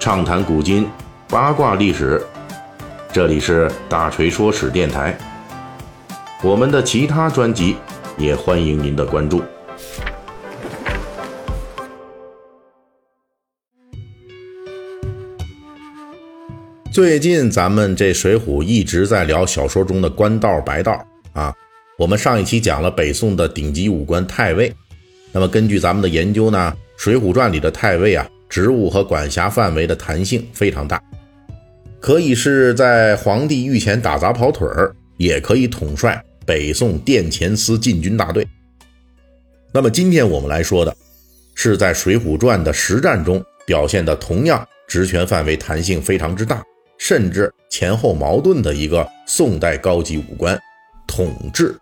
畅谈古今，八卦历史。这里是大锤说史电台。我们的其他专辑也欢迎您的关注。最近咱们这《水浒》一直在聊小说中的官道白道啊。我们上一期讲了北宋的顶级武官太尉。那么根据咱们的研究呢，《水浒传》里的太尉啊，职务和管辖范围的弹性非常大，可以是在皇帝御前打杂跑腿儿，也可以统帅北宋殿前司禁军大队。那么今天我们来说的，是在《水浒传》的实战中表现的同样职权范围弹性非常之大。甚至前后矛盾的一个宋代高级武官，统治。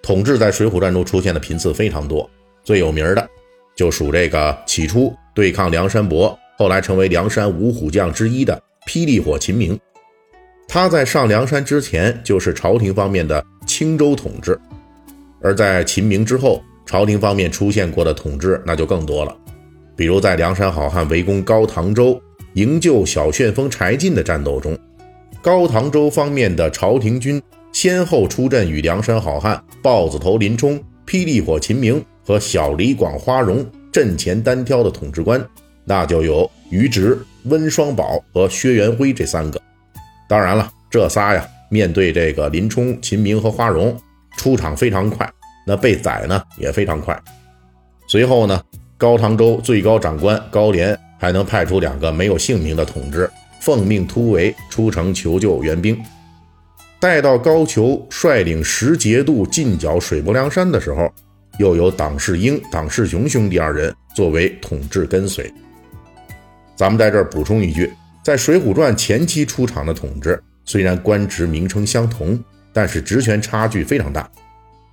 统治在《水浒传》中出现的频次非常多，最有名的就属这个起初对抗梁山伯，后来成为梁山五虎将之一的霹雳火秦明。他在上梁山之前就是朝廷方面的青州统治，而在秦明之后，朝廷方面出现过的统治那就更多了，比如在梁山好汉围攻高唐州。营救小旋风柴进的战斗中，高唐州方面的朝廷军先后出阵与梁山好汉豹子头林冲、霹雳火秦明和小李广花荣阵前单挑的统治官，那就有于直、温双宝和薛元辉这三个。当然了，这仨呀，面对这个林冲、秦明和花荣，出场非常快，那被宰呢也非常快。随后呢，高唐州最高长官高廉。还能派出两个没有姓名的统治，奉命突围出城求救援兵。待到高俅率领十节度进剿水泊梁山的时候，又有党世英、党世雄兄弟二人作为统治跟随。咱们在这儿补充一句，在《水浒传》前期出场的统治，虽然官职名称相同，但是职权差距非常大。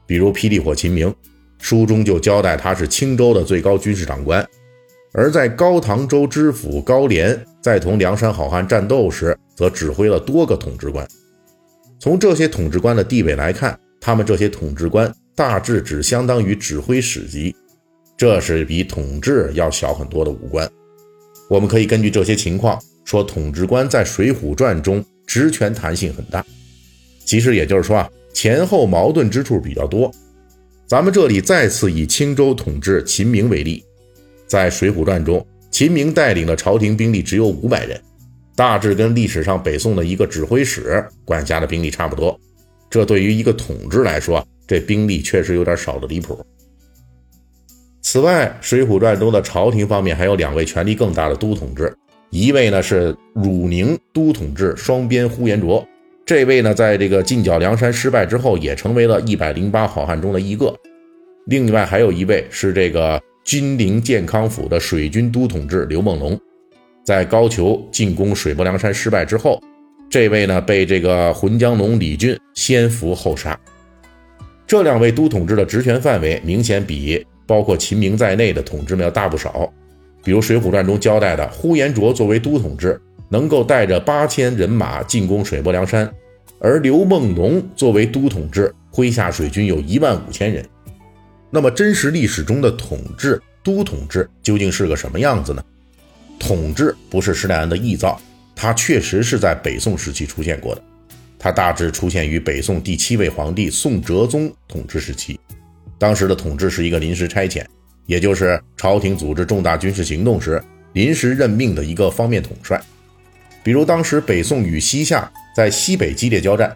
比如霹雳火秦明，书中就交代他是青州的最高军事长官。而在高唐州知府高廉在同梁山好汉战斗时，则指挥了多个统治官。从这些统治官的地位来看，他们这些统治官大致只相当于指挥使级，这是比统治要小很多的武官。我们可以根据这些情况说，统治官在《水浒传》中职权弹性很大。其实也就是说啊，前后矛盾之处比较多。咱们这里再次以青州统治秦明为例。在《水浒传》中，秦明带领的朝廷兵力只有五百人，大致跟历史上北宋的一个指挥使管辖的兵力差不多。这对于一个统治来说，这兵力确实有点少的离谱。此外，《水浒传》中的朝廷方面还有两位权力更大的都统治，一位呢是汝宁都统治双边呼延灼，这位呢在这个进剿梁山失败之后，也成为了一百零八好汉中的一个。另外还有一位是这个。金陵健康府的水军都统治刘梦龙，在高俅进攻水泊梁山失败之后，这位呢被这个浑江龙李俊先俘后杀。这两位都统治的职权范围明显比包括秦明在内的统治们要大不少。比如《水浒传》中交代的，呼延灼作为都统治，能够带着八千人马进攻水泊梁山，而刘梦龙作为都统治，麾下水军有一万五千人。那么，真实历史中的统治都统治究竟是个什么样子呢？统治不是施耐庵的臆造，它确实是在北宋时期出现过的。它大致出现于北宋第七位皇帝宋哲宗统治时期。当时的统治是一个临时差遣，也就是朝廷组织重大军事行动时临时任命的一个方面统帅。比如当时北宋与西夏在西北激烈交战，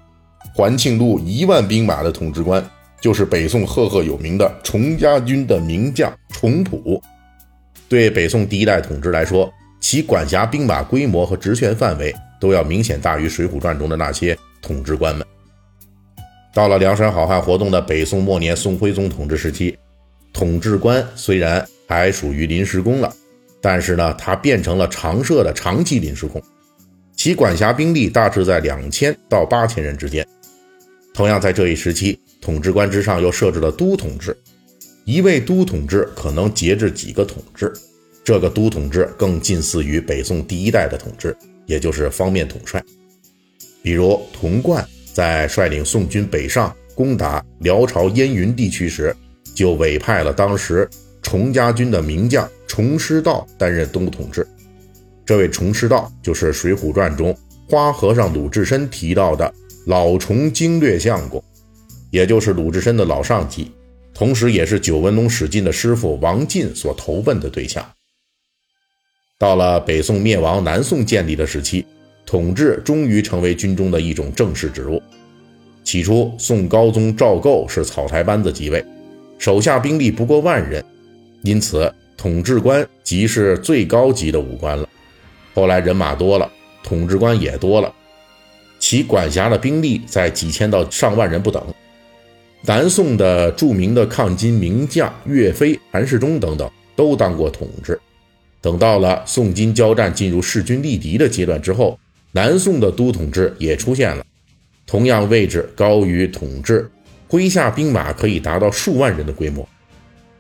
环庆路一万兵马的统治官。就是北宋赫赫有名的崇家军的名将崇普，对北宋第一代统治来说，其管辖兵马规模和职权范围都要明显大于《水浒传》中的那些统治官们。到了梁山好汉活动的北宋末年，宋徽宗统治时期，统治官虽然还属于临时工了，但是呢，他变成了常设的长期临时工，其管辖兵力大致在两千到八千人之间。同样在这一时期。统治官之上又设置了都统治，一位都统治可能节制几个统治，这个都统治更近似于北宋第一代的统治，也就是方面统帅。比如童贯在率领宋军北上攻打辽朝燕云地区时，就委派了当时崇家军的名将崇师道担任东部统治。这位崇师道就是《水浒传》中花和尚鲁智深提到的老崇经略相公，也就是鲁智深的老上级，同时也是九纹龙史进的师傅王进所投奔的对象。到了北宋灭亡、南宋建立的时期，统治终于成为军中的一种正式职务。起初，宋高宗赵构是草台班子即位，手下兵力不过万人，因此统治官即是最高级的武官了。后来人马多了，统治官也多了，其管辖的兵力在几千到上万人不等。南宋的著名的抗金名将岳飞、韩世忠等等都当过统治。等到了宋金交战进入势均力敌的阶段之后，南宋的都统制也出现了。同样位置高于统治，麾下兵马可以达到数万人的规模。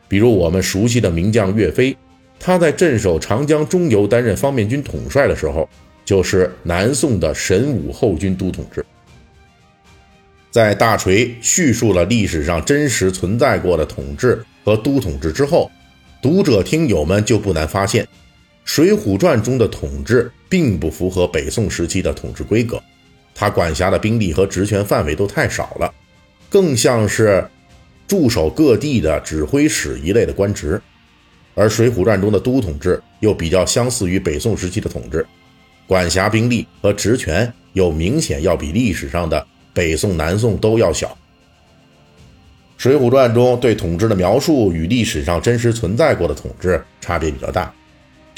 比如我们熟悉的名将岳飞，他在镇守长江中游、担任方面军统帅的时候，就是南宋的神武后军都统制。在大锤叙述了历史上真实存在过的统治和都统治之后，读者听友们就不难发现，《水浒传》中的统治并不符合北宋时期的统治规格。他管辖的兵力和职权范围都太少了，更像是驻守各地的指挥使一类的官职，而《水浒传》中的都统制又比较相似于北宋时期的统治，管辖兵力和职权又明显要比历史上的北宋、南宋都要小。《水浒传》中对统治的描述与历史上真实存在过的统治差别比较大，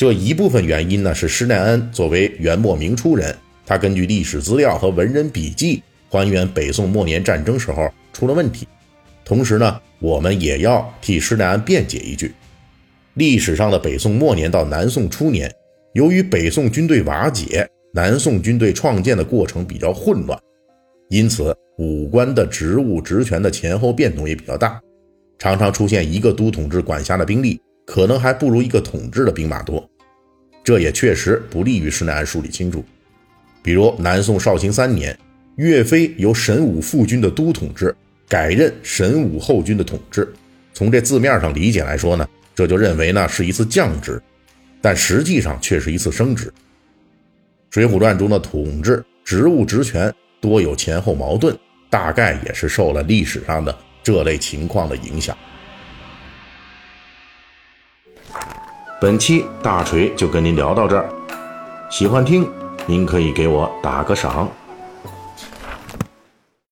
这一部分原因呢是施耐庵作为元末明初人。他根据历史资料和文人笔记还原北宋末年战争时候出了问题，同时呢，我们也要替施耐庵辩解一句：历史上的北宋末年到南宋初年，由于北宋军队瓦解，南宋军队创建的过程比较混乱，因此武官的职务职权的前后变动也比较大，常常出现一个都统治管辖的兵力可能还不如一个统治的兵马多，这也确实不利于施耐庵梳理清楚。比如南宋绍兴三年，岳飞由神武副军的都统制改任神武后军的统治。从这字面上理解来说呢，这就认为呢是一次降职，但实际上却是一次升职。《水浒传》中的统治职务职权多有前后矛盾，大概也是受了历史上的这类情况的影响。本期大锤就跟您聊到这儿，喜欢听。您可以给我打个赏。